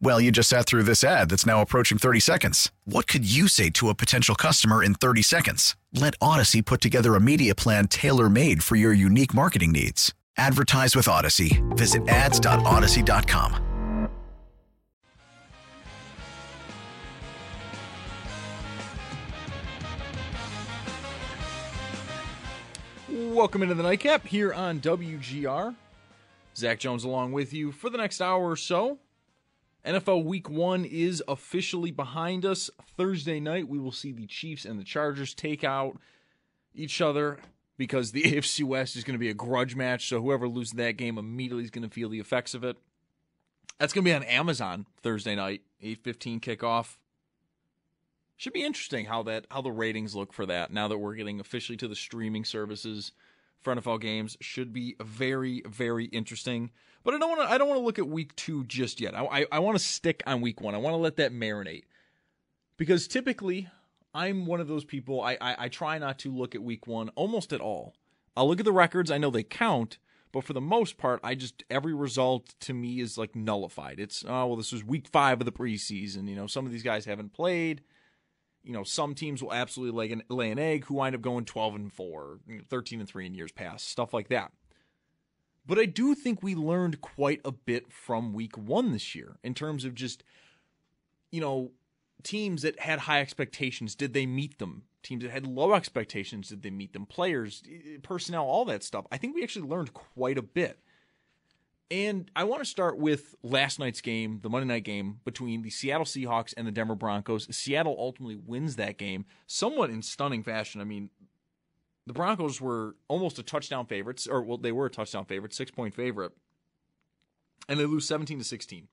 Well, you just sat through this ad that's now approaching 30 seconds. What could you say to a potential customer in 30 seconds? Let Audacy put together a media plan tailor made for your unique marketing needs. Advertise with Audacy. Visit ads.audacy.com. Welcome into the nightcap here on WGR. Zach Jones along with you for the next hour or so. NFL Week 1 is officially behind us. Thursday night, we will see the Chiefs and the Chargers take out each other because the AFC West is going to be a grudge match. So whoever loses that game immediately is going to feel the effects of it. That's going to be on Amazon Thursday night, 8:15 kickoff. Should be interesting how that how the ratings look for that now that we're getting officially to the streaming services for NFL games. Should be very very interesting. But I don't want to. I don't want to look at week two just yet. I I, I want to stick on week one. I want to let that marinate because typically I'm one of those people. I, I I try not to look at week one almost at all. I'll look at the records. I know they count, but for the most part, I just every result to me is like nullified. It's oh well, this was week five of the preseason. You know, some of these guys haven't played. You know, some teams will absolutely lay an, lay an egg who wind up going 12 and 4, 13 and 3 in years past, stuff like that. But I do think we learned quite a bit from week one this year in terms of just, you know, teams that had high expectations, did they meet them? Teams that had low expectations, did they meet them? Players, eh, personnel, all that stuff. I think we actually learned quite a bit. And I want to start with last night's game, the Monday night game between the Seattle Seahawks and the Denver Broncos. Seattle ultimately wins that game somewhat in stunning fashion. I mean, the Broncos were almost a touchdown favorites, or well, they were a touchdown favorite, six point favorite, and they lose 17 to 16.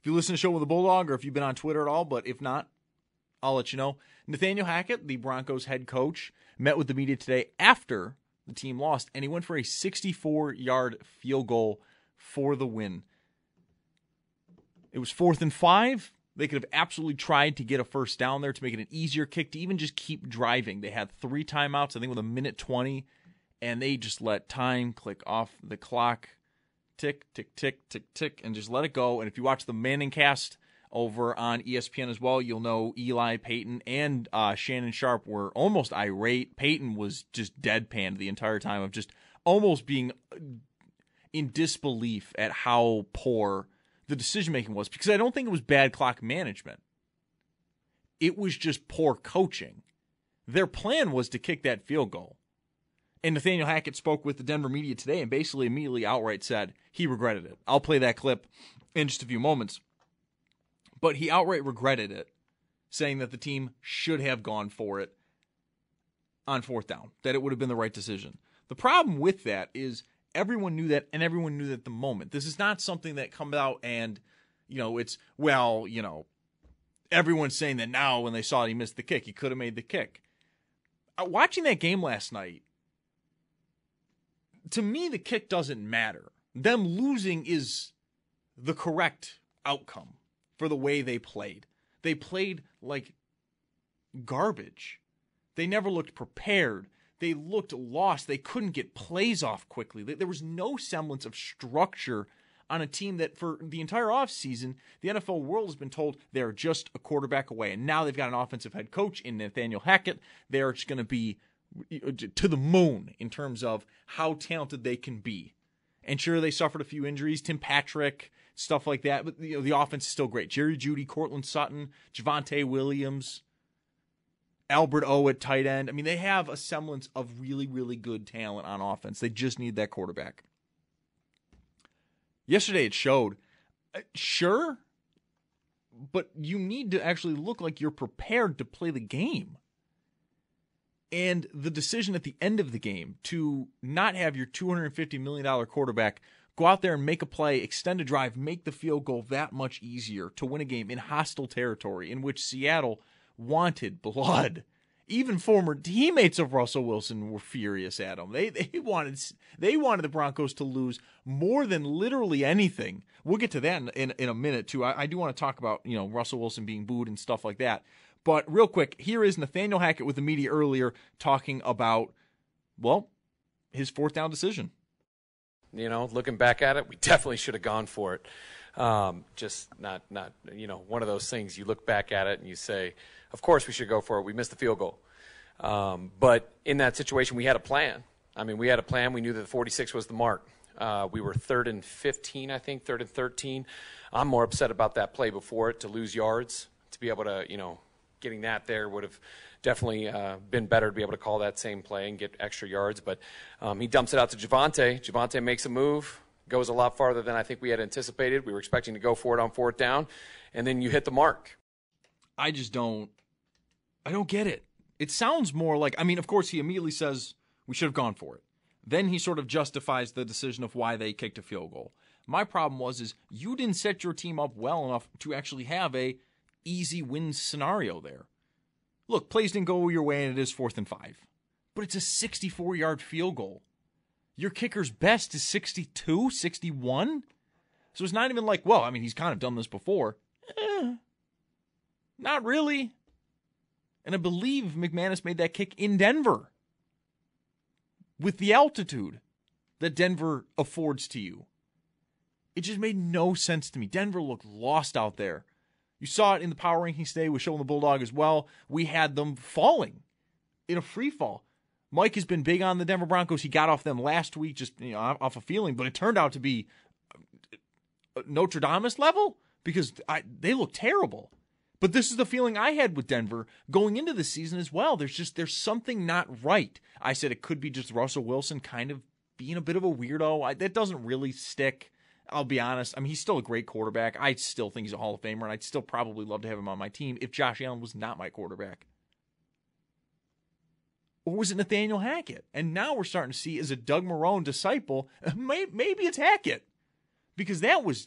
If you listen to Schopp with the Bulldog, or if you've been on Twitter at all, but if not, I'll let you know. Nathaniel Hackett, the Broncos head coach, met with the media today after the team lost, and he went for a 64 yard field goal for the win. It was fourth and five. They could have absolutely tried to get a first down there to make it an easier kick to even just keep driving. They had three timeouts, I think, with a minute 20, and they just let time click off the clock. Tick, tick, tick, tick, tick, and just let it go. And if you watch the ManningCast over on ESPN as well, you'll know Eli Peyton and uh, Shannon Sharpe were almost irate. Peyton was just deadpan the entire time of just almost being in disbelief at how poor the decision making was because I don't think it was bad clock management. It was just poor coaching. Their plan was to kick that field goal. And Nathaniel Hackett spoke with the Denver media today and basically immediately outright said he regretted it. I'll play that clip in just a few moments. But he outright regretted it, saying that the team should have gone for it on fourth down, that it would have been the right decision. The problem with that is everyone knew that and everyone knew that at the moment. This is not something that comes out and, you know, it's, well, you know, everyone's saying that now when they saw that he missed the kick, he could have made the kick. Uh, watching that game last night, to me, the kick doesn't matter. Them losing is the correct outcome for the way they played. They played like garbage. They never looked prepared. They looked lost. They couldn't get plays off quickly. There was no semblance of structure on a team that for the entire offseason, the NFL world has been told they're just a quarterback away. And now they've got an offensive head coach in Nathaniel Hackett. They're just going to be to the moon in terms of how talented they can be. And sure, they suffered a few injuries. Tim Patrick, stuff like that. But you know, the offense is still great. Jerry Jeudy, Courtland Sutton, Javonte Williams, Albert O at tight end. I mean, they have a semblance of really, really good talent on offense. They just need that quarterback. Yesterday it showed. Uh, sure, but you need to actually look like you're prepared to play the game. And the decision at the end of the game to not have your $250 million quarterback go out there and make a play, extend a drive, make the field goal that much easier to win a game in hostile territory in which Seattle wanted blood. Even former teammates of Russell Wilson were furious at him. They they wanted they wanted the Broncos to lose more than literally anything. We'll get to that in, in, in a minute too. I, I do want to talk about you know Russell Wilson being booed and stuff like that. But real quick, here is Nathaniel Hackett with the media earlier talking about well his fourth down decision. You know, looking back at it, we definitely should have gone for it. Um, just not, not, you know, one of those things. You look back at it and you say, of course we should go for it. We missed the field goal. Um, but in that situation, we had a plan. I mean, we had a plan. We knew that the 46 was the mark. Uh, we were third and 15, I think, third and 13. I'm more upset about that play before it to lose yards, to be able to, you know, getting that there would have definitely uh, been better to be able to call that same play and get extra yards. But um, he dumps it out to Javonte. Javonte makes a move, goes a lot farther than I think we had anticipated. We were expecting to go for it on fourth down, and then you hit the mark. I just don't. I don't get it. It sounds more like. I mean, of course, he immediately says we should have gone for it. Then he sort of justifies the decision of why they kicked a field goal. My problem was is you didn't set your team up well enough to actually have a easy win scenario there. Look, plays didn't go your way and it is fourth and five, but it's a 64 yard field goal. Your kicker's best is 62, 61. So it's not even like, well, I mean, he's kind of done this before. Eh, not really. And I believe McManus made that kick in Denver with the altitude that Denver affords to you. It just made no sense to me. Denver looked lost out there. You saw it in the power rankings today with Schopp and the Bulldog as well. We had them falling in a free fall. Mike has been big on the Denver Broncos. He got off them last week, just you know, off a feeling, but it turned out to be Notre Dame's level because I, they look terrible. But this is the feeling I had with Denver going into the season as well. There's just there's something not right. I said it could be just Russell Wilson kind of being a bit of a weirdo. I, that doesn't really stick. I'll be honest. I mean, he's still a great quarterback. I still think he's a Hall of Famer, and I'd still probably love to have him on my team if Josh Allen was not my quarterback. Or was it Nathaniel Hackett? And now we're starting to see as a Doug Marrone disciple, maybe it's Hackett. Because that was,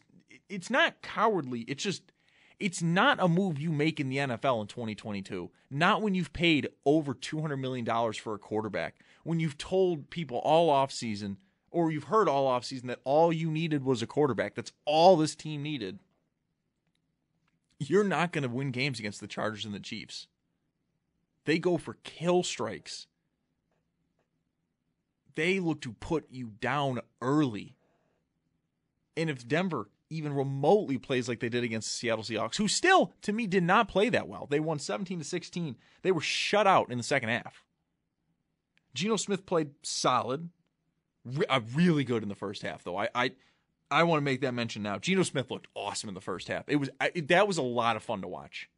it's not cowardly. It's just, it's not a move you make in the NFL in 2022. Not when you've paid over $200 million for a quarterback. When you've told people all offseason – or you've heard all offseason that all you needed was a quarterback. That's all this team needed. You're not going to win games against the Chargers and the Chiefs. They go for kill strikes. They look to put you down early. And if Denver even remotely plays like they did against the Seattle Seahawks, who still, to me, did not play that well. They won 17 to 16. They were shut out in the second half. Geno Smith played solid re- uh, really good in the first half, though. I I, I want to make that mention now. Geno Smith looked awesome in the first half. It was I, that was a lot of fun to watch.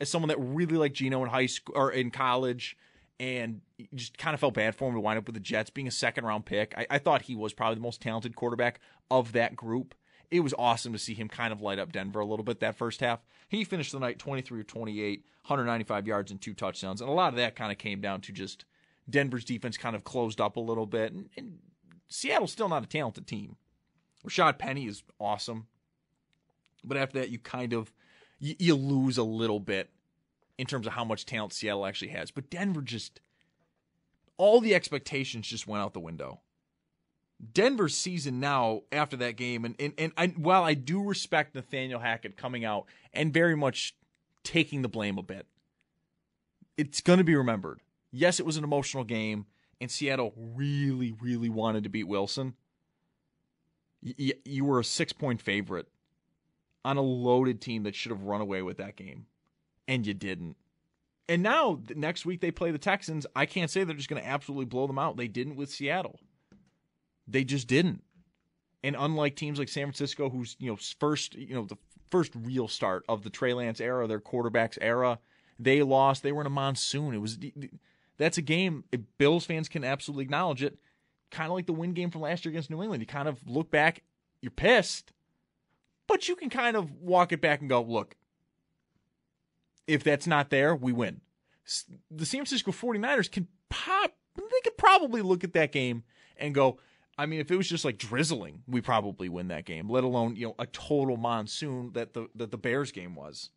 As someone that really liked Geno in high school or in college, and just kind of felt bad for him to wind up with the Jets being a second round pick. I, I thought he was probably the most talented quarterback of that group. It was awesome to see him kind of light up Denver a little bit that first half. He finished the night 23 or 28, 195 yards and two touchdowns. And a lot of that kind of came down to just Denver's defense kind of closed up a little bit. And, and Seattle's still not a talented team. Rashaad Penny is awesome. But after that, you kind of you, you lose a little bit in terms of how much talent Seattle actually has. But Denver just all the expectations just went out the window. Denver's season now after that game, and and, and I, while I do respect Nathaniel Hackett coming out and very much taking the blame a bit, it's going to be remembered yes, it was an emotional game, and Seattle really, really wanted to beat Wilson. Y- you were a six point favorite on a loaded team that should have run away with that game, and you didn't. And now, next week, they play the Texans. I can't say they're just going to absolutely blow them out. They didn't with Seattle. They just didn't. And unlike teams like San Francisco, who's, you know, first, you know, the first real start of the Trey Lance era, their quarterback's era, They lost. They were in a monsoon. It was that's a game. Bills fans can absolutely acknowledge it. Kind of like the win game from last year against New England. You kind of look back, you're pissed, but you can kind of walk it back and go, look, if that's not there, we win. The San Francisco 49ers can pop, they could probably look at that game and go, I mean, if it was just like drizzling, we probably win that game, let alone, you know, a total monsoon that the that the Bears game was.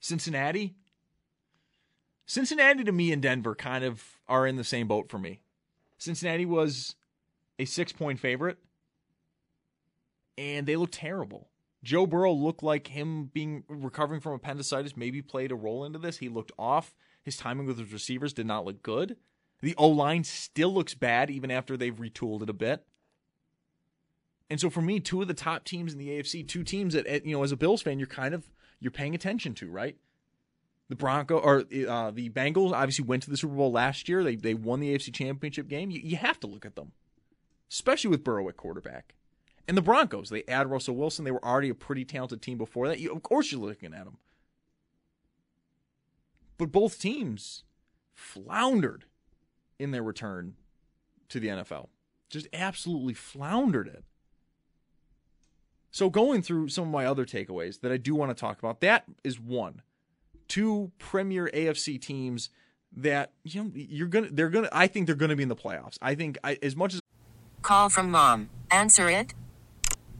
Cincinnati, Cincinnati to me and Denver kind of are in the same boat for me. Cincinnati was a six point favorite, and they looked terrible. Joe Burrow looked like him being recovering from appendicitis maybe played a role into this. He looked off. His timing with his receivers did not look good. The O line still looks bad even after they've retooled it a bit. And so for me, two of the top teams in the AFC, two teams that eh, you know, as a Bills fan, you're kind of you're paying attention to, right? The Bronco or uh, the Bengals obviously went to the Super Bowl last year. They they won the AFC Championship game. You, you have to look at them, especially with Burrow at quarterback. And the Broncos, they add Russell Wilson. They were already a pretty talented team before that. You, of course, you're looking at them. But both teams floundered in their return to the NFL. Just absolutely floundered it. So, going through some of my other takeaways that I do want to talk about, that is one two premier AFC teams that you know you're gonna they're gonna I think they're gonna be in the playoffs. I think I, as much as call from mom. Answer it.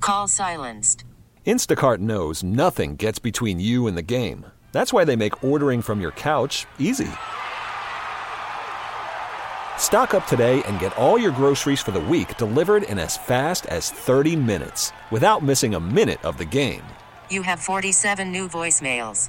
Call silenced. Instacart knows nothing gets between you and the game. That's why they make ordering from your couch easy. Stock up today and get all your groceries for the week delivered in as fast as 30 minutes without missing a minute of the game. You have 47 new voicemails.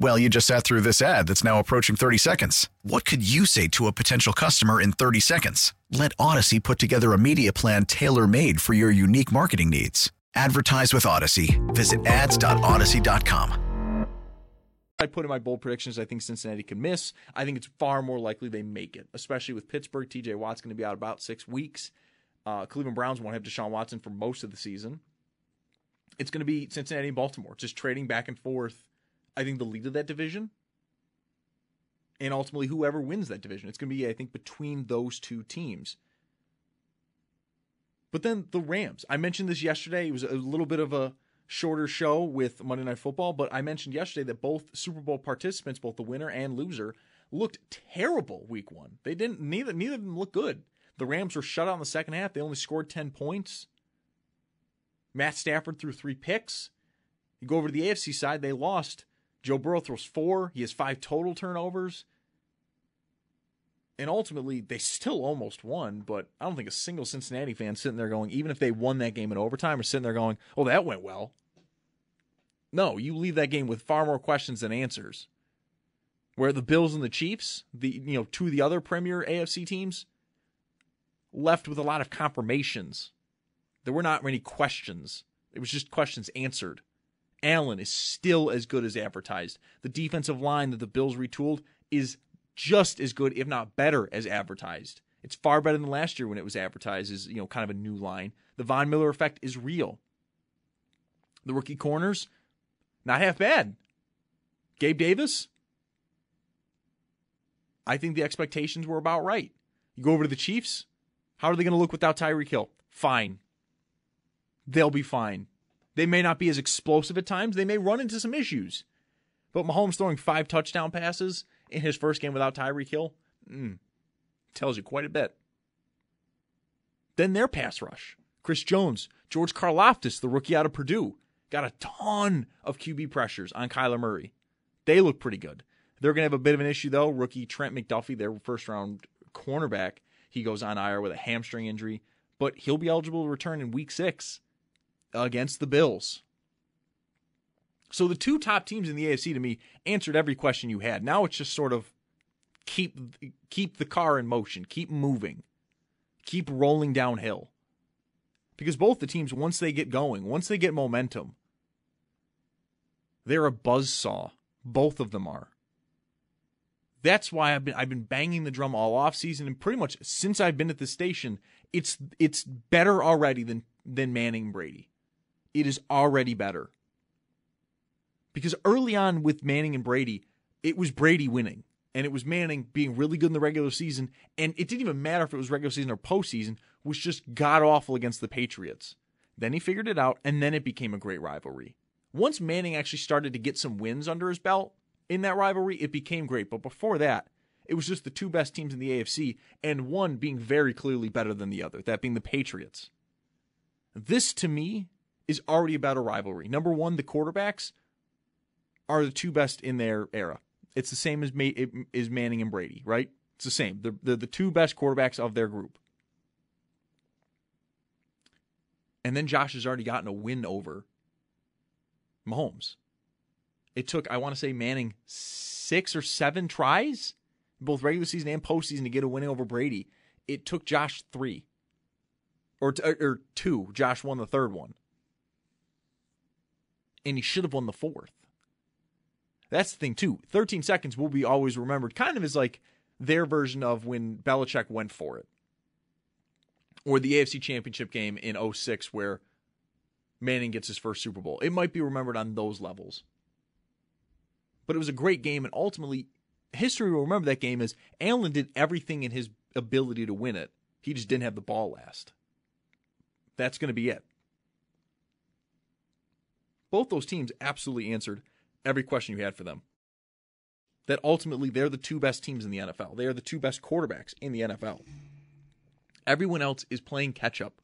Well, you just sat through this ad that's now approaching 30 seconds. What could you say to a potential customer in 30 seconds? Let Audacy put together a media plan tailor made for your unique marketing needs. Advertise with Audacy. Visit ads.audacy.com. I put in my bold predictions. I think Cincinnati can miss. I think it's far more likely they make it, especially with Pittsburgh. TJ Watt's going to be out about six weeks. Uh, Cleveland Browns won't have Deshaun Watson for most of the season. It's going to be Cincinnati and Baltimore, just trading back and forth I think, the lead of that division. And ultimately, whoever wins that division, it's going to be, I think, between those two teams. But then the Rams. I mentioned this yesterday. It was a little bit of a shorter show with Monday Night Football, but I mentioned yesterday that both Super Bowl participants, both the winner and loser, looked terrible week one. They didn't neither neither of them looked good. The Rams were shut out in the second half. They only scored 10 points. Matt Stafford threw three picks. You go over to the AFC side, they lost Joe Burrow throws four. He has five total turnovers. And ultimately, they still almost won, but I don't think a single Cincinnati fan sitting there going, even if they won that game in overtime, or sitting there going, oh, that went well. No, you leave that game with far more questions than answers. Where the Bills and the Chiefs, the you know, two of the other premier AFC teams, left with a lot of confirmations. There were not many questions. It was just questions answered. Allen is still as good as advertised. The defensive line that the Bills retooled is just as good, if not better, as advertised. It's far better than last year when it was advertised as, you know, kind of a new line. The Von Miller effect is real. The rookie corners, not half bad. Gabe Davis, I think the expectations were about right. You go over to the Chiefs, how are they going to look without Tyreek Hill? Fine. They'll be fine. They may not be as explosive at times. They may run into some issues. But Mahomes throwing five touchdown passes in his first game without Tyreek Hill mm, tells you quite a bit. Then their pass rush. Chris Jones, George Karlaftis, the rookie out of Purdue, got a ton of QB pressures on Kyler Murray. They look pretty good. They're going to have a bit of an issue, though. Rookie Trent McDuffie, their first round cornerback, he goes on IR with a hamstring injury, but he'll be eligible to return in week six against the Bills. So the two top teams in the AFC to me answered every question you had. Now it's just sort of keep keep the car in motion, keep moving, keep rolling downhill. Because both the teams, once they get going, once they get momentum, they're a buzz saw. Both of them are. That's why I've been I've been banging the drum all off season and pretty much since I've been at the station, it's it's better already than than Manning Brady. It is already better. Because early on with Manning and Brady, it was Brady winning and it was Manning being really good in the regular season, and it didn't even matter if it was regular season or postseason, was just god awful against the Patriots. Then he figured it out, and then it became a great rivalry. Once Manning actually started to get some wins under his belt in that rivalry, it became great. But before that, it was just the two best teams in the AFC, and one being very clearly better than the other, that being the Patriots. This, to me, is already about a rivalry. Number one, the quarterbacks are the two best in their era. It's the same as, Ma- as Manning and Brady, right? It's the same. They're, they're the two best quarterbacks of their group. And then Josh has already gotten a win over Mahomes. It took, I want to say, Manning six or seven tries, both regular season and postseason, to get a win over Brady. It took Josh three or, or two. Josh won the third one. And he should have won the fourth. That's the thing, too. 13 seconds will be always remembered, kind of as like their version of when Belichick went for it. Or the AFC Championship game in 06 where Manning gets his first Super Bowl. It might be remembered on those levels. But it was a great game, and ultimately, history will remember that game as Allen did everything in his ability to win it. He just didn't have the ball last. That's going to be it. Both those teams absolutely answered every question you had for them. That ultimately they're the two best teams in the NFL. They are the two best quarterbacks in the NFL. Everyone else is playing catch up.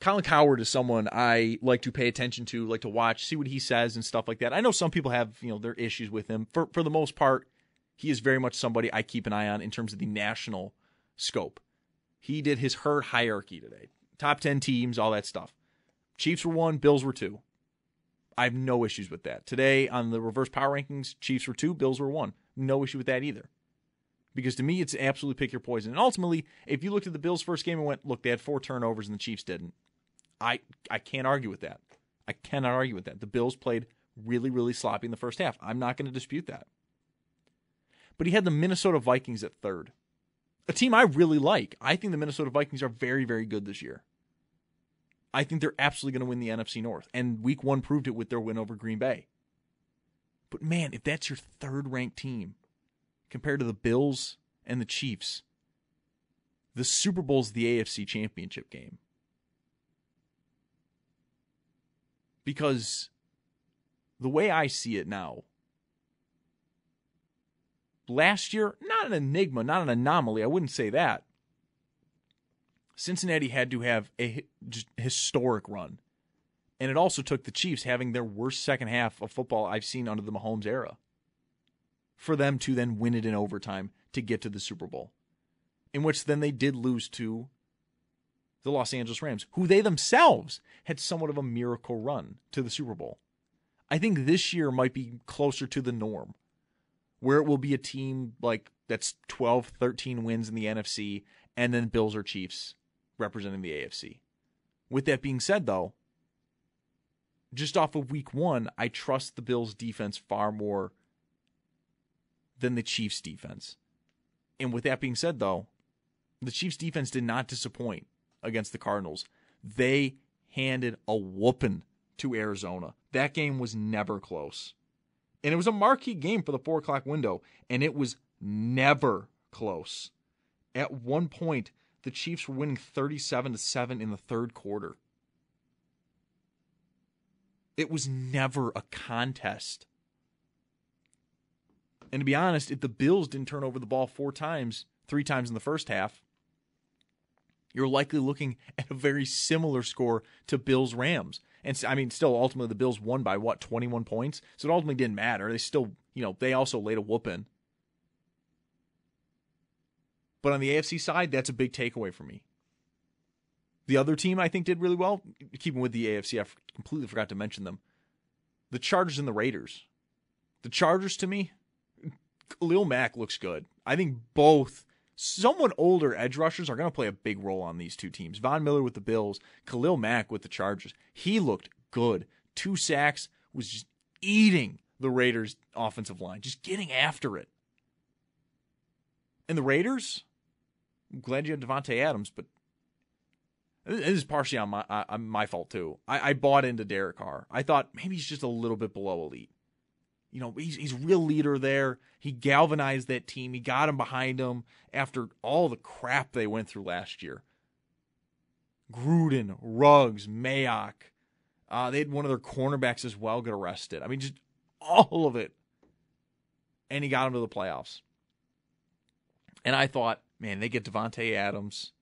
Colin Cowherd is someone I like to pay attention to, like to watch, see what he says and stuff like that. I know some people have, you know, their issues with him. For for the most part, he is very much somebody I keep an eye on in terms of the national scope. He did his herd hierarchy today. Top 10 teams, all that stuff. Chiefs were one, Bills were two. I have no issues with that. Today on the reverse power rankings, Chiefs were two, Bills were one. No issue with that either. Because to me, it's absolutely pick your poison. And ultimately, if you looked at the Bills' first game and went, look, they had four turnovers and the Chiefs didn't. I I can't argue with that. I cannot argue with that. The Bills played really, really sloppy in the first half. I'm not going to dispute that. But he had the Minnesota Vikings at third, a team I really like. I think the Minnesota Vikings are very, very good this year. I think they're absolutely going to win the NFC North. And week one proved it with their win over Green Bay. But man, if that's your third ranked team compared to the Bills and the Chiefs, the Super Bowl's the AFC championship game. Because the way I see it now, last year, not an enigma, not an anomaly, I wouldn't say that. Cincinnati had to have a historic run. And it also took the Chiefs having their worst second half of football I've seen under the Mahomes era for them to then win it in overtime to get to the Super Bowl, in which then they did lose to the Los Angeles Rams, who they themselves had somewhat of a miracle run to the Super Bowl. I think this year might be closer to the norm, where it will be a team like that's 12, 13 wins in the NFC, and then Bills or Chiefs representing the AFC. With that being said, though, just off of week one, I trust the Bills' defense far more than the Chiefs' defense. And with that being said, though, the Chiefs' defense did not disappoint against the Cardinals. They handed a whooping to Arizona. That game was never close. And it was a marquee game for the four o'clock window, and it was never close. At one point, the Chiefs were winning 37 to 7 in the third quarter. It was never a contest. And to be honest, if the Bills didn't turn over the ball four times, three times in the first half, you're likely looking at a very similar score to Bills Rams. And I mean, still, ultimately, the Bills won by what, 21 points? So it ultimately didn't matter. They still, you know, they also laid a whooping. But on the AFC side, that's a big takeaway for me. The other team I think did really well, keeping with the AFC, I completely forgot to mention them. The Chargers and the Raiders. The Chargers, to me, Khalil Mack looks good. I think both somewhat older edge rushers are going to play a big role on these two teams. Von Miller with the Bills, Khalil Mack with the Chargers. He looked good. Two sacks, was just eating the Raiders' offensive line, just getting after it. And the Raiders, I'm glad you had Davante Adams, but this is partially on my uh, my fault too. I, I bought into Derek Carr. I thought maybe he's just a little bit below elite. You know, he's he's real leader there. He galvanized that team. He got him behind him after all the crap they went through last year. Gruden, Ruggs, Mayock. Uh, they had one of their cornerbacks as well get arrested. I mean, just all of it. And he got him to the playoffs. And I thought, man, they get Davante Adams.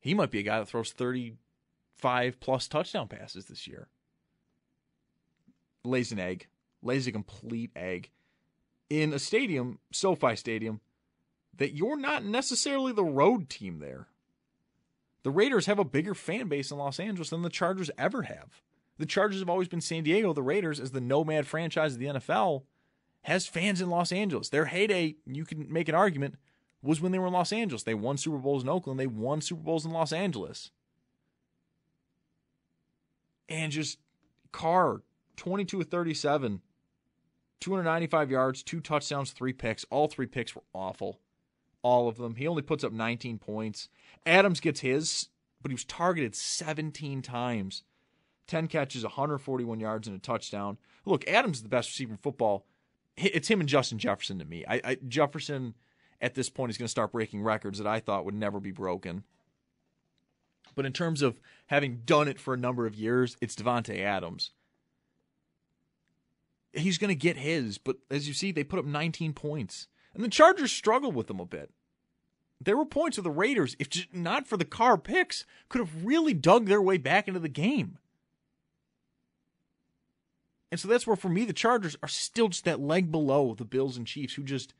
He might be a guy that throws 35 plus touchdown passes this year. Lays an egg lays a complete egg in a stadium, SoFi Stadium, that you're not necessarily the road team there. The Raiders have a bigger fan base in Los Angeles than the Chargers ever have. The Chargers have always been San Diego. The Raiders, as the nomad franchise of the NFL, has fans in Los Angeles. Their heyday, you can make an argument, was when they were in Los Angeles. They won Super Bowls in Oakland, they won Super Bowls in Los Angeles. And just Carr, 22 of 37, 295 yards, two touchdowns, three picks. All three picks were awful. All of them. He only puts up 19 points. Adams gets his, but he was targeted 17 times. 10 catches, 141 yards, and a touchdown. Look, Adams is the best receiver in football. It's him and Justin Jefferson to me. I, I Jefferson at this point is going to start breaking records that I thought would never be broken. But in terms of having done it for a number of years, it's Davante Adams he's going to get his. But as you see, they put up 19 points. And the Chargers struggled with them a bit. There were points of the Raiders, if not for the Carr picks, could have really dug their way back into the game. And so that's where, for me, the Chargers are still just that leg below the Bills and Chiefs, who just,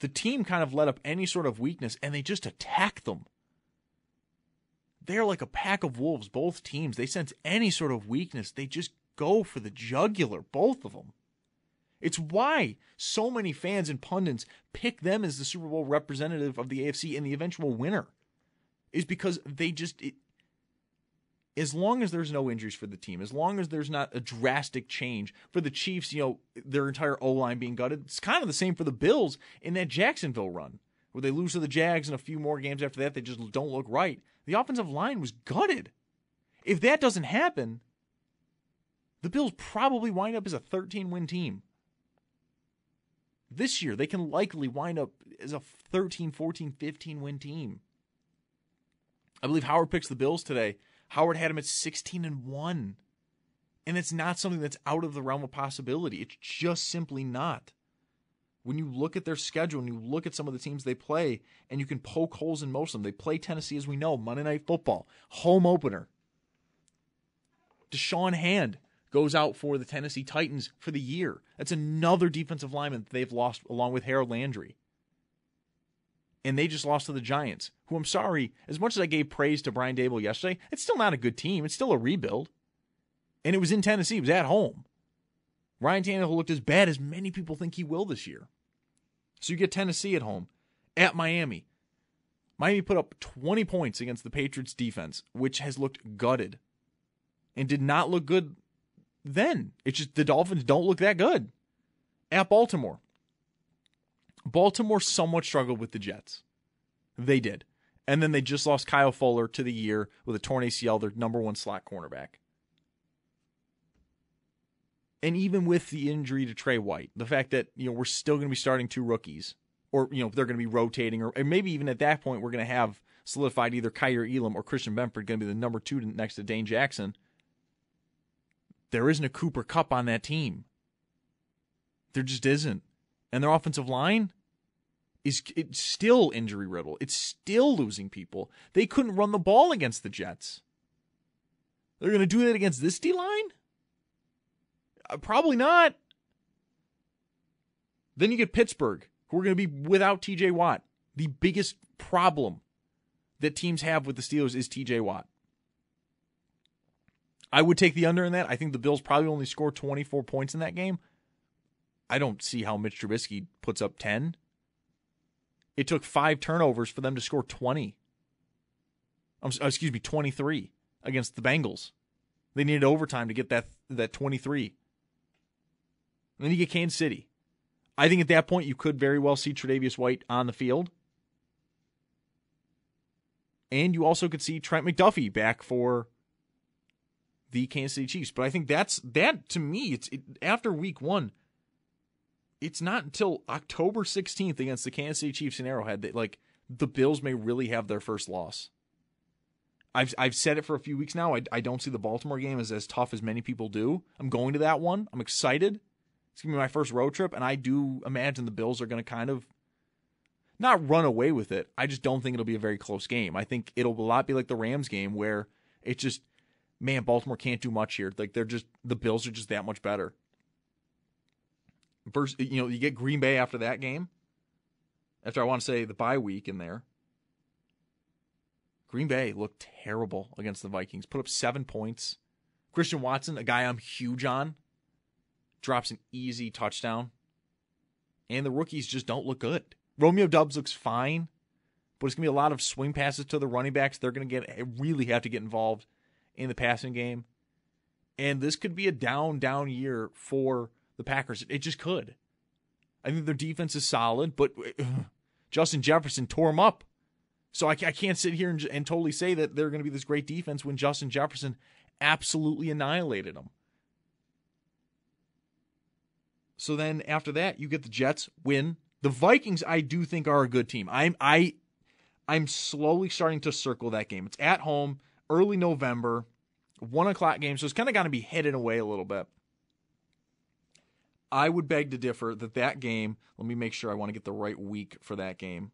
the team kind of let up any sort of weakness and they just attack them. They're like a pack of wolves, both teams. They sense any sort of weakness, they just go for the jugular, both of them. It's why so many fans and pundits pick them as the Super Bowl representative of the AFC and the eventual winner. Is because they just it, as long as there's no injuries for the team, as long as there's not a drastic change for the Chiefs, you know, their entire O line being gutted, it's kind of the same for the Bills in that Jacksonville run, where they lose to the Jags and a few more games after that, they just don't look right. The offensive line was gutted. If that doesn't happen, the Bills probably wind up as a 13 win team. This year, they can likely wind up as a 13, 14, 15 win team. I believe Howard picks the Bills today. Howard had him at 16 and 1. And it's not something that's out of the realm of possibility. It's just simply not. When you look at their schedule and you look at some of the teams they play, and you can poke holes in most of them, they play Tennessee, as we know, Monday Night Football, home opener. Da'Shawn Hand goes out for the Tennessee Titans for the year. That's another defensive lineman that they've lost along with Harold Landry. And they just lost to the Giants, who I'm sorry, as much as I gave praise to Brian Daboll yesterday, it's still not a good team. It's still a rebuild. And it was in Tennessee, it was at home. Ryan Tannehill looked as bad as many people think he will this year. So you get Tennessee at home, at Miami. Miami put up 20 points against the Patriots defense, which has looked gutted and did not look good then. It's just the Dolphins don't look that good. At Baltimore. Baltimore somewhat struggled with the Jets. They did. And then they just lost Kyle Fuller to the year with a torn ACL, their number one slot cornerback. And even with the injury to Tre White, the fact that, you know, we're still going to be starting two rookies, or, you know, they're going to be rotating, or maybe even at that point, we're going to have solidified either Kaiir Elam or Christian Benford going to be the number two next to Dane Jackson there isn't a Cooper Kupp on that team. There just isn't. And their offensive line is it's still injury riddled. It's still losing people. They couldn't run the ball against the Jets. They're going to do that against this D line? Uh, probably not. Then you get Pittsburgh, who are going to be without TJ Watt. The biggest problem that teams have with the Steelers is TJ Watt. I would take the under in that. I think the Bills probably only score 24 points in that game. I don't see how Mitch Trubisky puts up 10. It took five turnovers for them to score 20. Um, excuse me, 23 against the Bengals. They needed overtime to get that that 23. And then you get Kansas City. I think at that point you could very well see Tre'Davious White on the field. And you also could see Trent McDuffie back for the Kansas City Chiefs. But I think that's that to me. It's it, after Week One. It's not until October 16th against the Kansas City Chiefs in Arrowhead that like the Bills may really have their first loss. I've I've said it for a few weeks now. I, I don't see the Baltimore game as as tough as many people do. I'm going to that one. I'm excited. It's gonna be my first road trip, and I do imagine the Bills are gonna kind of not run away with it. I just don't think it'll be a very close game. I think it'll a lot be like the Rams game where it's just man, Baltimore can't do much here. Like they're just the Bills are just that much better. First, you know, you get Green Bay after that game. After I want to say the bye week in there. Green Bay looked terrible against the Vikings. Put up seven points. Christian Watson, a guy I'm huge on, drops an easy touchdown. And the rookies just don't look good. Romeo Doubs looks fine, but it's going to be a lot of swing passes to the running backs. They're going to get really have to get involved in the passing game. And this could be a down, down year for the Packers. It just could. I think their defense is solid, but Justin Jefferson tore them up. So I, I can't sit here and, and totally say that they're going to be this great defense when Justin Jefferson absolutely annihilated them. So then after that, you get the Jets win. The Vikings, I do think, are a good team. I'm I I'm slowly starting to circle that game. It's at home, early November, one o'clock game, so it's kind of got to be hidden away a little bit. I would beg to differ that that game. Let me make sure I want to get the right week for that game.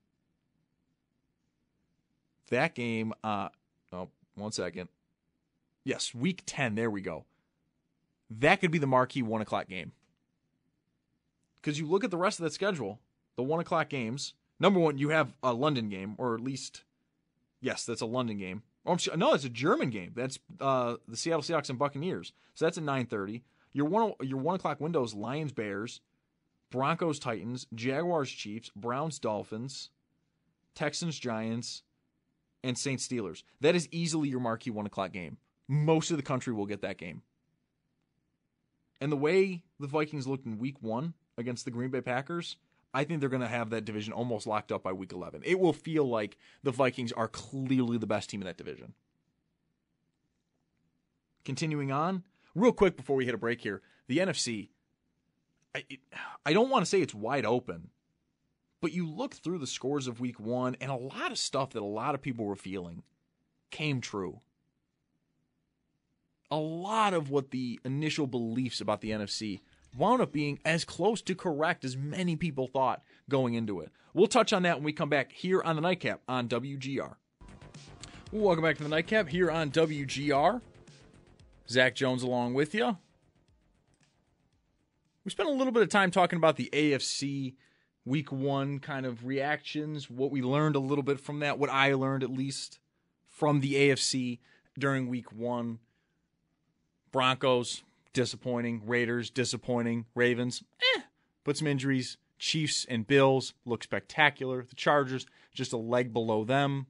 That game. Uh, oh, one second. Yes, week ten. There we go. That could be the marquee one o'clock game. Because you look at the rest of that schedule, the one o'clock games. Number one, you have a London game, or at least, yes, that's a London game. Oh, no, it's a German game. That's uh, the Seattle Seahawks and Buccaneers. So that's at nine thirty. Your one your one o'clock windows: Lions, Bears, Broncos, Titans, Jaguars, Chiefs, Browns, Dolphins, Texans, Giants, and Saints, Steelers. That is easily your marquee one o'clock game. Most of the country will get that game. And the way the Vikings looked in Week One against the Green Bay Packers, I think they're going to have that division almost locked up by Week 11. It will feel like the Vikings are clearly the best team in that division. Continuing on, real quick before we hit a break here, the NFC. I, I don't want to say it's wide open, but you look through the scores of week one, and a lot of stuff that a lot of people were feeling came true. A lot of what the initial beliefs about the NFC wound up being as close to correct as many people thought going into it. We'll touch on that when we come back here on the Nightcap on WGR. Welcome back to the Nightcap here on WGR. Zach Jones along with you. We spent a little bit of time talking about the AFC week one kind of reactions, what we learned a little bit from that, what I learned at least from the AFC during week one. Broncos, disappointing. Raiders, disappointing. Ravens, eh, put some injuries. Chiefs and Bills look spectacular. The Chargers, just a leg below them.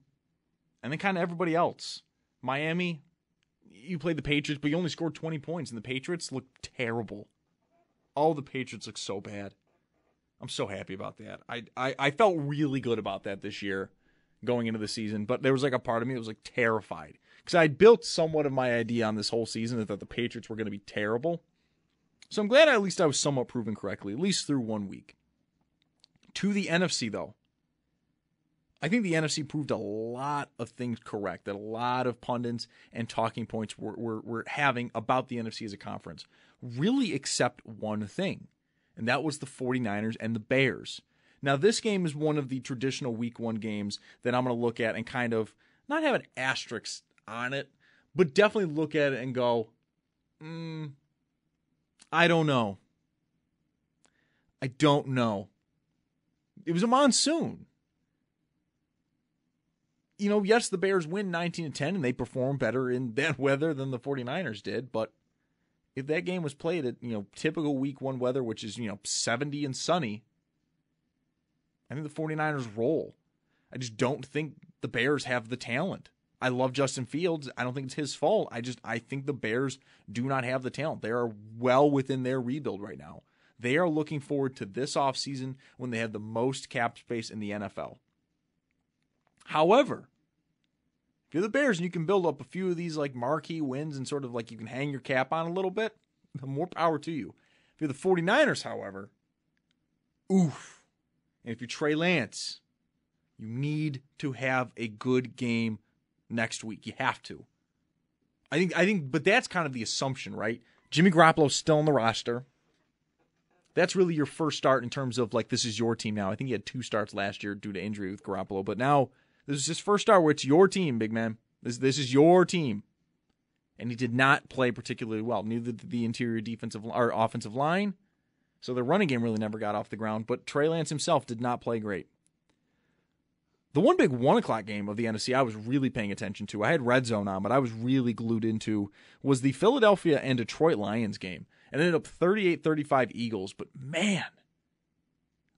And then kind of everybody else. Miami, you played the Patriots, but you only scored 20 points, and the Patriots look terrible. All the Patriots look so bad. I'm so happy about that. I, I, I felt really good about that this year going into the season, but there was like a part of me that was like terrified because I built somewhat of my idea on this whole season that the Patriots were going to be terrible. So I'm glad at least I was somewhat proven correctly, at least through one week. To the NFC, though, I think the NFC proved a lot of things correct that a lot of pundits and talking points were, were, were having about the NFC as a conference, really except one thing, and that was the 49ers and the Bears. Now, this game is one of the traditional week one games that I'm going to look at and kind of not have an asterisk on it, but definitely look at it and go, mm, I don't know. I don't know. It was a monsoon you know, yes, the Bears win 19 to 10 and they perform better in that weather than the 49ers did, but if that game was played at, you know, typical week 1 weather, which is, you know, 70 and sunny, I think the 49ers roll. I just don't think the Bears have the talent. I love Justin Fields. I don't think it's his fault. I just I think the Bears do not have the talent. They are well within their rebuild right now. They are looking forward to this offseason when they have the most cap space in the NFL. However, if you're the Bears and you can build up a few of these like marquee wins and sort of like you can hang your cap on a little bit, more power to you. If you're the 49ers, however, oof. And if you're Trey Lance, you need to have a good game next week. You have to. I think I think but that's kind of the assumption, right? Jimmy Garoppolo's still on the roster. That's really your first start in terms of like this is your team now. I think he had two starts last year due to injury with Garoppolo, but now this is his first start where it's your team, big man. This this is your team. And he did not play particularly well. Neither did the interior defensive or offensive line. So the running game really never got off the ground, but Trey Lance himself did not play great. The one big one o'clock game of the NFC I was really paying attention to, I had red zone on, but I was really glued into, was the Philadelphia and Detroit Lions game. It ended up 38 35 Eagles, but man,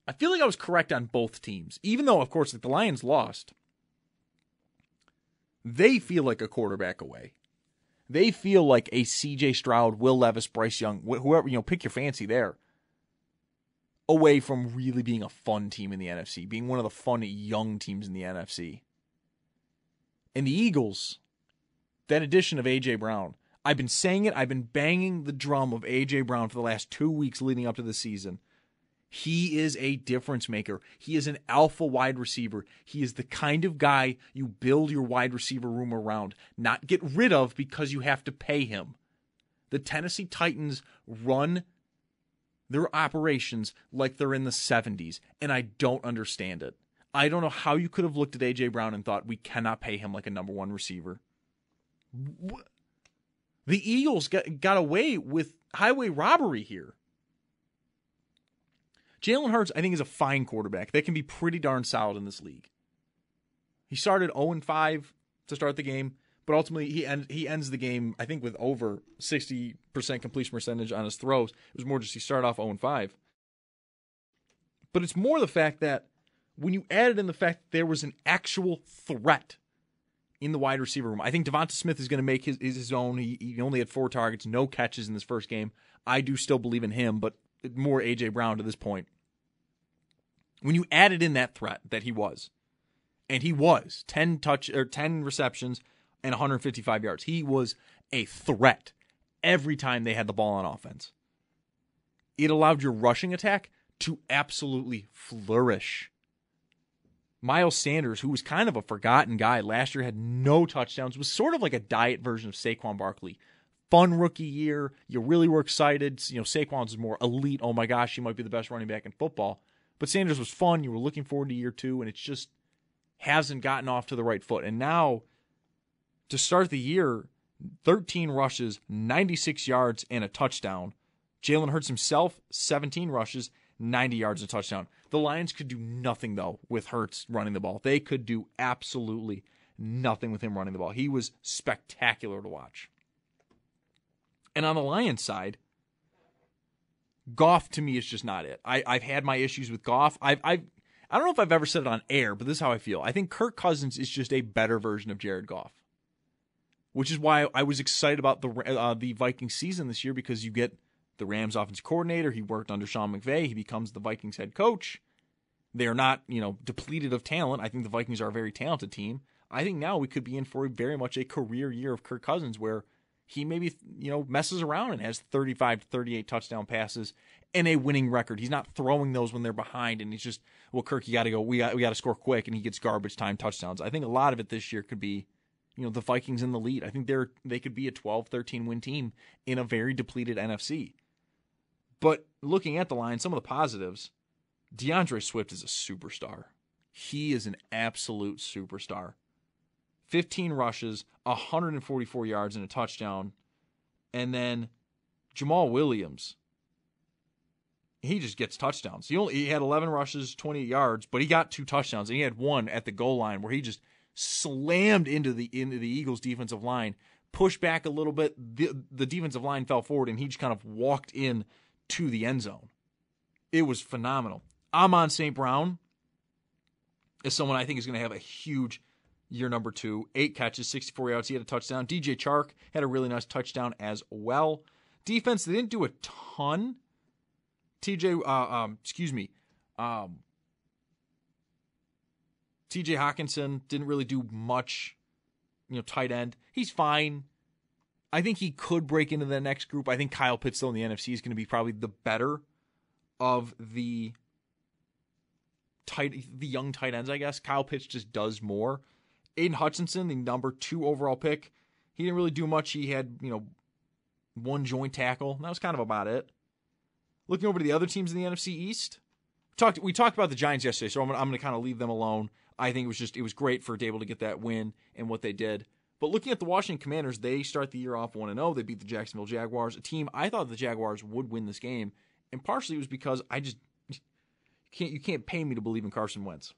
I feel like I was correct on both teams. Even though, of course, the Lions lost, they feel like a quarterback away. They feel like a CJ Stroud, Will Levis, Bryce Young, whoever, you know, pick your fancy there away from really being a fun team in the NFC, being one of the fun young teams in the NFC. And the Eagles, that addition of A.J. Brown, I've been saying it, I've been banging the drum of A.J. Brown for the last two weeks leading up to the season. He is a difference maker. He is an alpha wide receiver. He is the kind of guy you build your wide receiver room around, not get rid of because you have to pay him. The Tennessee Titans run their operations like they're in the 70s, and I don't understand it. I don't know how you could have looked at A.J. Brown and thought, we cannot pay him like a number one receiver. The Eagles got, got away with highway robbery here. Jalen Hurts, I think, is a fine quarterback. They can be pretty darn solid in this league. He started 0 5 to start the game. But ultimately, he end, he ends the game, I think, with over 60% completion percentage on his throws. It was more just he started off 0 5. But it's more the fact that when you added in the fact that there was an actual threat in the wide receiver room, I think Devonta Smith is going to make his, his own. He, he only had four targets, no catches in this first game. I do still believe in him, but more A.J. Brown to this point. When you added in that threat that he was, and he was 10 touch or 10 receptions, and 155 yards. He was a threat every time they had the ball on offense. It allowed your rushing attack to absolutely flourish. Miles Sanders, who was kind of a forgotten guy last year, had no touchdowns, was sort of like a diet version of Saquon Barkley. Fun rookie year. You really were excited. You know, Saquon's more elite. Oh my gosh, he might be the best running back in football. But Sanders was fun. You were looking forward to year two, and it just hasn't gotten off to the right foot. And now to start the year, 13 rushes, 96 yards, and a touchdown. Jalen Hurts himself, 17 rushes, 90 yards, and a touchdown. The Lions could do nothing, though, with Hurts running the ball. They could do absolutely nothing with him running the ball. He was spectacular to watch. And on the Lions side, Goff to me is just not it. I, have had my issues with Goff. I've, I've, I don't know if I've ever said it on air, but this is how I feel. I think Kirk Cousins is just a better version of Jared Goff which is why I was excited about the uh, the Viking season this year because you get the Rams offense coordinator. He worked under Sean McVay. He becomes the Vikings head coach. They are not, you know, depleted of talent. I think the Vikings are a very talented team. I think now we could be in for very much a career year of Kirk Cousins where he maybe, you know, messes around and has 35 to 38 touchdown passes and a winning record. He's not throwing those when they're behind and he's just, well, Kirk, you got to go. We got, we got to score quick and he gets garbage time touchdowns. I think a lot of it this year could be you know the Vikings in the lead. I think they're they could be a 12-13 win team in a very depleted NFC. But looking at the line, some of the positives, DeAndre Swift is a superstar. He is an absolute superstar. 15 rushes, 144 yards and a touchdown. And then Jamaal Williams, he just gets touchdowns. He only he had 11 rushes, 28 yards, but he got two touchdowns. And he had one at the goal line where he just slammed into the into the Eagles defensive line, pushed back a little bit. The, the defensive line fell forward, and he just kind of walked in to the end zone. It was phenomenal. Amon St. Brown, is someone I think is going to have a huge year number two. Eight catches, 64 yards. He had a touchdown. DJ Chark had a really nice touchdown as well. Defense, they didn't do a ton. TJ, uh, um, excuse me, um, TJ Hockenson didn't really do much. You know, tight end. He's fine. I think he could break into the next group. I think Kyle Pitts, though, in the NFC is going to be probably the better of the tight, the young tight ends. I guess Kyle Pitts just does more. Aidan Hutchinson, the number two overall pick, he didn't really do much. He had you know one joint tackle. That was kind of about it. Looking over to the other teams in the NFC East, we talked we talked about the Giants yesterday, so I'm gonna, I'm going to kind of leave them alone. I think it was just it was great for Daboll to get that win and what they did. But looking at the Washington Commanders, they start the year off 1 0. They beat the Jacksonville Jaguars, a team I thought the Jaguars would win this game. And partially it was because I just can't you can't pay me to believe in Carson Wentz.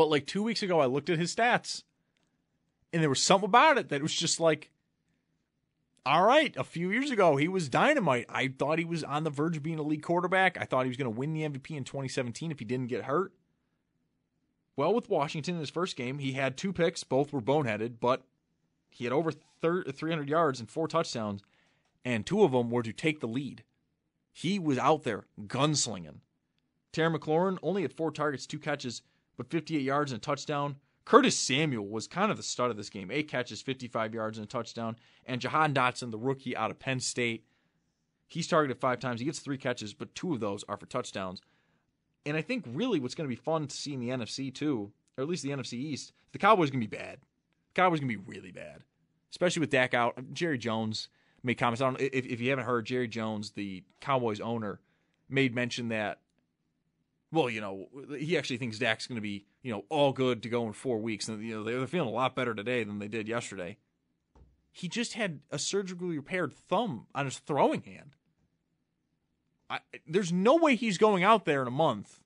But like 2 weeks ago I looked at his stats and there was something about it that was just like all right, a few years ago he was dynamite. I thought he was on the verge of being a league quarterback. I thought he was going to win the MVP in 2017 if he didn't get hurt well with Washington in his first game. He had two picks, both were boneheaded, but he had over 300 yards and four touchdowns, and two of them were to take the lead. He was out there gunslinging. Terry McLaurin only had four targets, two catches, but 58 yards and a touchdown. Curtis Samuel was kind of the stud of this game. Eight catches, 55 yards and a touchdown. And Jahan Dotson, the rookie out of Penn State, he's targeted five times. He gets three catches, but two of those are for touchdowns. And I think really what's going to be fun to see in the NFC too, or at least the NFC East, the Cowboys are going to be bad. The Cowboys are going to be really bad, especially with Dak out. Jerry Jones made comments. I don't if, if you haven't heard, Jerry Jones, the Cowboys owner, made mention that. Well, you know, he actually thinks Dak's going to be, you know, all good to go in four weeks, and you know they're feeling a lot better today than they did yesterday. He just had a surgically repaired thumb on his throwing hand. I, there's no way he's going out there in a month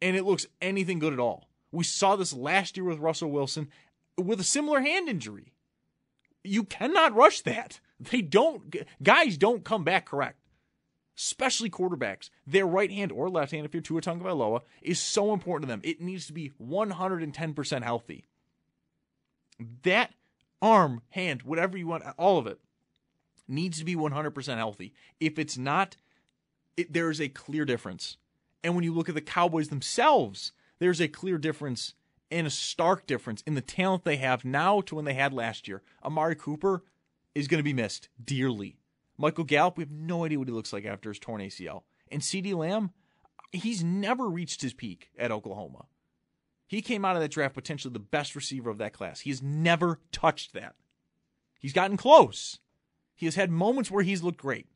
and it looks anything good at all. We saw this last year with Russell Wilson with a similar hand injury. You cannot rush that. They don't, guys don't come back correct, especially quarterbacks. Their right hand or left hand, if you're Tua Tagovailoa, is so important to them. It needs to be 110% healthy. That arm, hand, whatever you want, all of it needs to be 100% healthy. If it's not, it, there is a clear difference. And when you look at the Cowboys themselves, there's a clear difference and a stark difference in the talent they have now to when they had last year. Amari Cooper is going to be missed dearly. Michael Gallup, we have no idea what he looks like after his torn ACL. And CeeDee Lamb, he's never reached his peak at Oklahoma. He came out of that draft potentially the best receiver of that class. He has never touched that. He's gotten close. He has had moments where he's looked great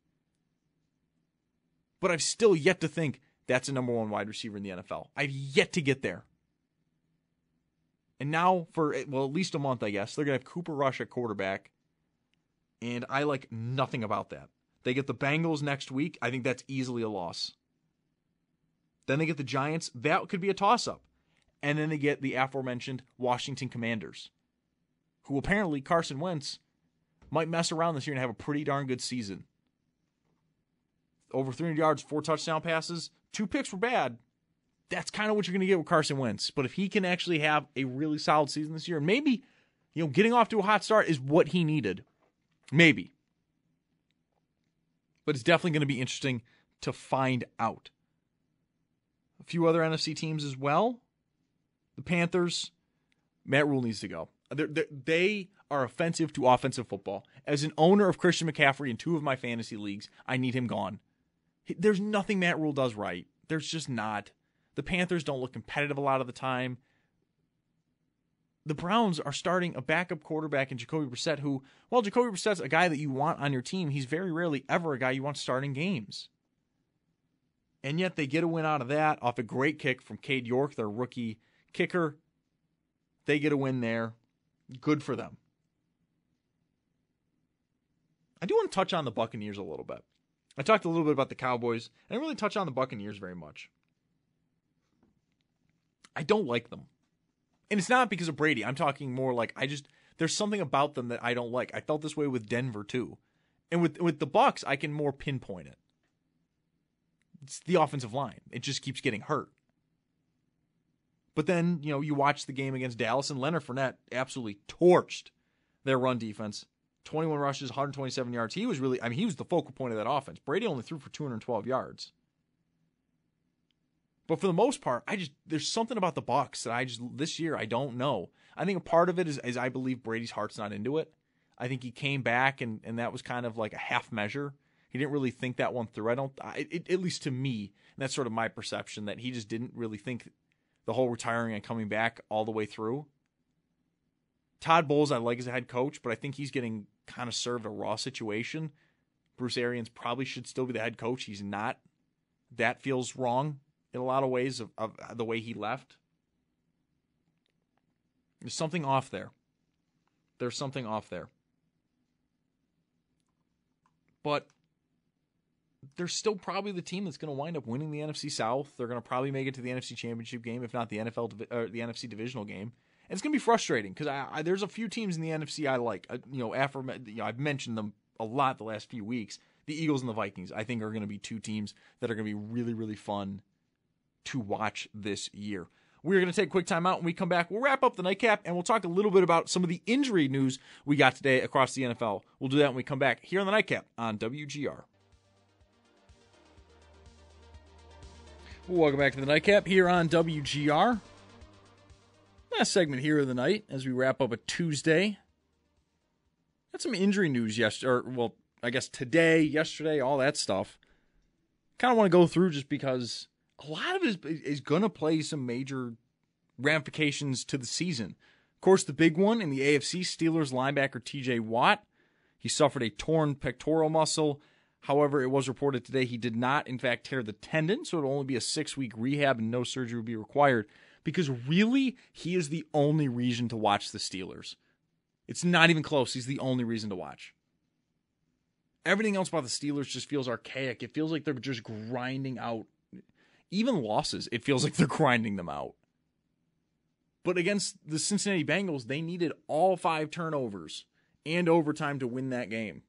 but I've still yet to think that's a number one wide receiver in the NFL. I've yet to get there. And now, for well, at least a month, I guess, they're going to have Cooper Rush at quarterback. And I like nothing about that. They get the Bengals next week. I think that's easily a loss. Then they get the Giants. That could be a toss up. And then they get the aforementioned Washington Commanders, who apparently Carson Wentz might mess around this year and have a pretty darn good season over 300 yards, four touchdown passes. Two picks were bad. That's kind of what you're going to get with Carson Wentz. But if he can actually have a really solid season this year, maybe, you know, getting off to a hot start is what he needed. Maybe. But it's definitely going to be interesting to find out. A few other NFC teams as well. The Panthers, Matt Rhule needs to go. They're, they're, they are offensive to offensive football. As an owner of Christian McCaffrey in two of my fantasy leagues, I need him gone. There's nothing Matt Rhule does right. There's just not. The Panthers don't look competitive a lot of the time. The Browns are starting a backup quarterback in Jacoby Brissett, who, well, Jacoby Brissett's a guy that you want on your team. He's very rarely ever a guy you want starting games. And yet they get a win out of that off a great kick from Cade York, their rookie kicker. They get a win there. Good for them. I do want to touch on the Buccaneers a little bit. I talked a little bit about the Cowboys. I didn't really touch on the Buccaneers very much. I don't like them. And it's not because of Brady. I'm talking more like I just there's something about them that I don't like. I felt this way with Denver too. And with with the Bucs, I can more pinpoint it. It's the offensive line. It just keeps getting hurt. But then, you know, you watch the game against Dallas and Leonard Fournette absolutely torched their run defense. 21 rushes, 127 yards. He was really, I mean, he was the focal point of that offense. Brady only threw for 212 yards. But for the most part, I just there's something about the Bucs that I just this year I don't know. I think a part of it is, is I believe Brady's heart's not into it. I think he came back and and that was kind of like a half measure. He didn't really think that one through. I don't, I, it, at least to me, that's sort of my perception that he just didn't really think the whole retiring and coming back all the way through. Todd Bowles, I like as a head coach, but I think he's getting kind of served a raw situation. Bruce Arians probably should still be the head coach. He's not. That feels wrong in a lot of ways of, of the way he left. There's something off there. There's something off there. But they're still probably the team that's going to wind up winning the NFC South. They're going to probably make it to the NFC Championship game, if not the NFL or the NFC divisional game. And it's going to be frustrating because I, I, there's a few teams in the NFC I like. Uh, you know, after you know, I've mentioned them a lot the last few weeks. The Eagles and the Vikings, I think, are going to be two teams that are going to be really, really fun to watch this year. We're going to take a quick time out. When we come back, we'll wrap up the nightcap and we'll talk a little bit about some of the injury news we got today across the NFL. We'll do that when we come back here on the nightcap on WGR. Welcome back to the nightcap here on WGR. Last segment here of the night as we wrap up a Tuesday. Got some injury news yesterday, or well, I guess today, yesterday, all that stuff. Kind of want to go through just because a lot of it is, is going to play some major ramifications to the season. Of course, the big one in the AFC Steelers linebacker TJ Watt. He suffered a torn pectoral muscle However, it was reported today he did not, in fact, tear the tendon, so it'll only be a six week rehab and no surgery will be required. Because really, he is the only reason to watch the Steelers. It's not even close. He's the only reason to watch. Everything else about the Steelers just feels archaic. It feels like they're just grinding out, even losses, it feels like they're grinding them out. But against the Cincinnati Bengals, they needed all five turnovers and overtime to win that game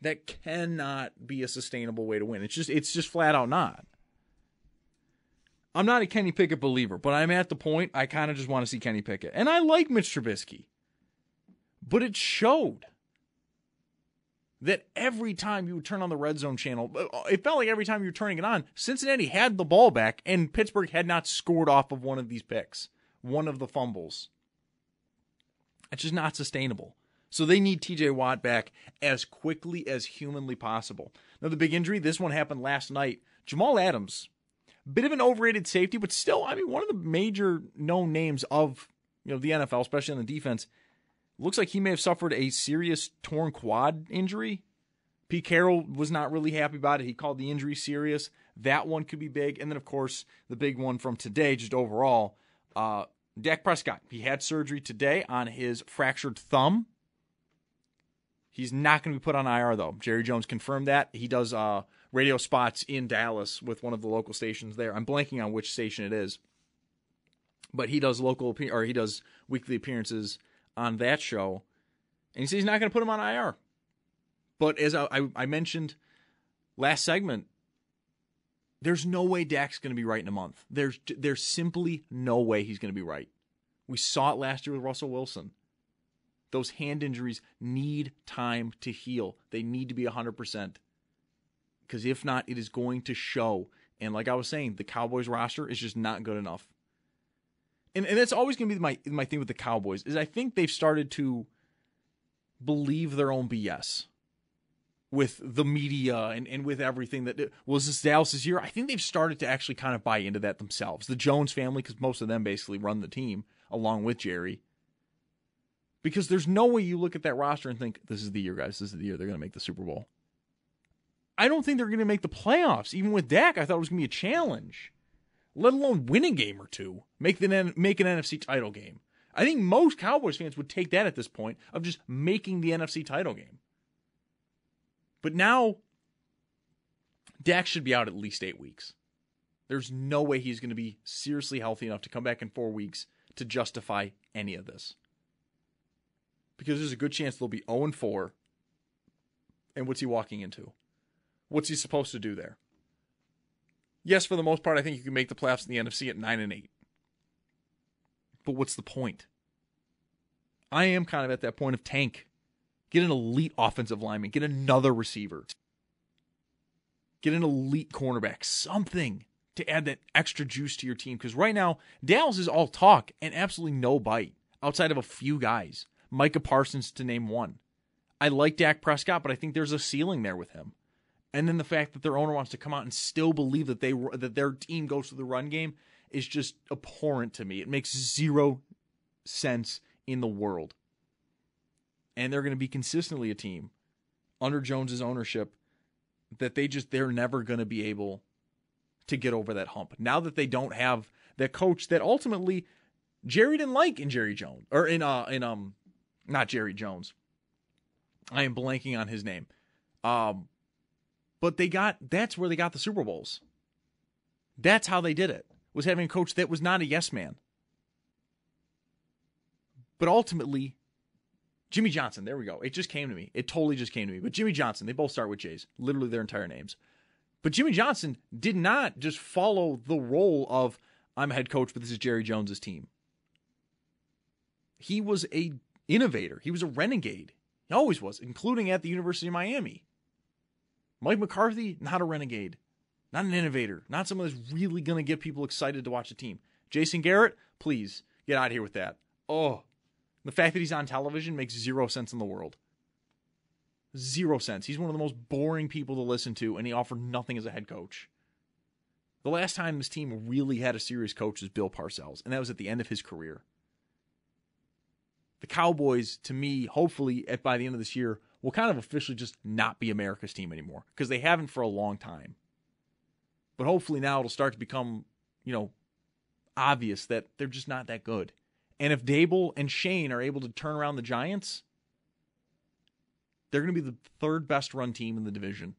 that cannot be a sustainable way to win. It's just it's just flat out not. I'm not a Kenny Pickett believer, but I'm at the point I kind of just want to see Kenny Pickett. And I like Mitch Trubisky. But it showed that every time you turn on the red zone channel, uh, it felt like every time you were turning it on, Cincinnati had the ball back and Pittsburgh had not scored off of one of these picks, one of the fumbles. It's just not sustainable. So they need TJ Watt back as quickly as humanly possible. Now, the big injury, this one happened last night. Jamal Adams, bit of an overrated safety, but still, I mean, one of the major known names of you know the NFL, especially on the defense. Looks like he may have suffered a serious torn quad injury. Pete Carroll was not really happy about it. He called the injury serious. That one could be big. And then, of course, the big one from today, just overall, uh, Dak Prescott. He had surgery today on his fractured thumb. He's not going to be put on IR though. Jerry Jones confirmed that. He does uh, radio spots in Dallas with one of the local stations there. I'm blanking on which station it is, but he does local or he does weekly appearances on that show, and he says he's not going to put him on IR. But as I, I, I mentioned last segment, there's no way Dak's going to be right in a month. There's there's simply no way he's going to be right. We saw it last year with Russell Wilson. Those hand injuries need time to heal. They need to be 100%. Because if not, it is going to show. And like I was saying, the Cowboys roster is just not good enough. And, and that's always going to be my, my thing with the Cowboys is I think they've started to believe their own BS with the media and, and with everything that was this Dallas's year. I think they've started to actually kind of buy into that themselves. The Jones family, because most of them basically run the team along with Jerry because there's no way you look at that roster and think, this is the year, guys. This is the year they're going to make the Super Bowl. I don't think they're going to make the playoffs. Even with Dak, I thought it was going to be a challenge, let alone win a game or two, make, the, make an NFC title game. I think most Cowboys fans would take that at this point of just making the NFC title game. But now, Dak should be out at least eight weeks. There's no way he's going to be seriously healthy enough to come back in four weeks to justify any of this because there's a good chance they'll be 0 4. And what's he walking into? What's he supposed to do there? Yes, for the most part, I think you can make the playoffs in the NFC at 9 and 8. But what's the point? I am kind of at that point of tank. Get an elite offensive lineman, get another receiver, get an elite cornerback, something to add that extra juice to your team. Because right now, Dallas is all talk and absolutely no bite outside of a few guys. Micah Parsons to name one. I like Dak Prescott, but I think there's a ceiling there with him. And then the fact that their owner wants to come out and still believe that they that their team goes to the run game is just abhorrent to me. It makes zero sense in the world. And they're going to be consistently a team under Jones's ownership that they just they're never going to be able to get over that hump. Now that they don't have the coach that ultimately Jerry didn't like in Jerry Jones or in uh in um not Jerry Jones. I am blanking on his name. Um but they got that's where they got the Super Bowls. That's how they did it. Was having a coach that was not a yes man. But ultimately, Jimmy Johnson, there we go. It just came to me. It totally just came to me. But Jimmy Johnson, they both start with J's, literally their entire names. But Jimmy Johnson did not just follow the role of I'm a head coach, but this is Jerry Jones's team. He was a innovator. He was a renegade. He always was, including at the University of Miami. Mike McCarthy, not a renegade, not an innovator, not someone that's really going to get people excited to watch a team. Jason Garrett, please get out of here with that. Oh, the fact that he's on television makes zero sense in the world. Zero sense. He's one of the most boring people to listen to, and he offered nothing as a head coach. The last time this team really had a serious coach was Bill Parcells, and that was at the end of his career. The Cowboys, to me, hopefully at by the end of this year, will kind of officially just not be America's team anymore because they haven't for a long time. But hopefully now it'll start to become, you know, obvious that they're just not that good. And if Daboll and Schoen are able to turn around the Giants, they're going to be the third best run team in the division.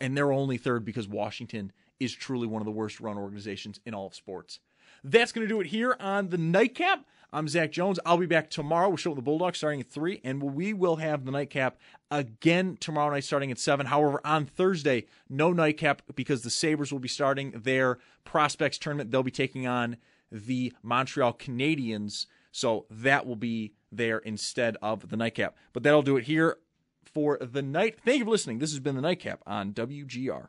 And they're only third because Washington is truly one of the worst run organizations in all of sports. That's going to do it here on the nightcap. I'm Zach Jones. I'll be back tomorrow. We'll show the Bulldogs starting at 3, and we will have the nightcap again tomorrow night starting at 7. However, on Thursday, no nightcap because the Sabres will be starting their prospects tournament. They'll be taking on the Montreal Canadiens. So that will be there instead of the nightcap. But that'll do it here for the night. Thank you for listening. This has been the nightcap on WGR.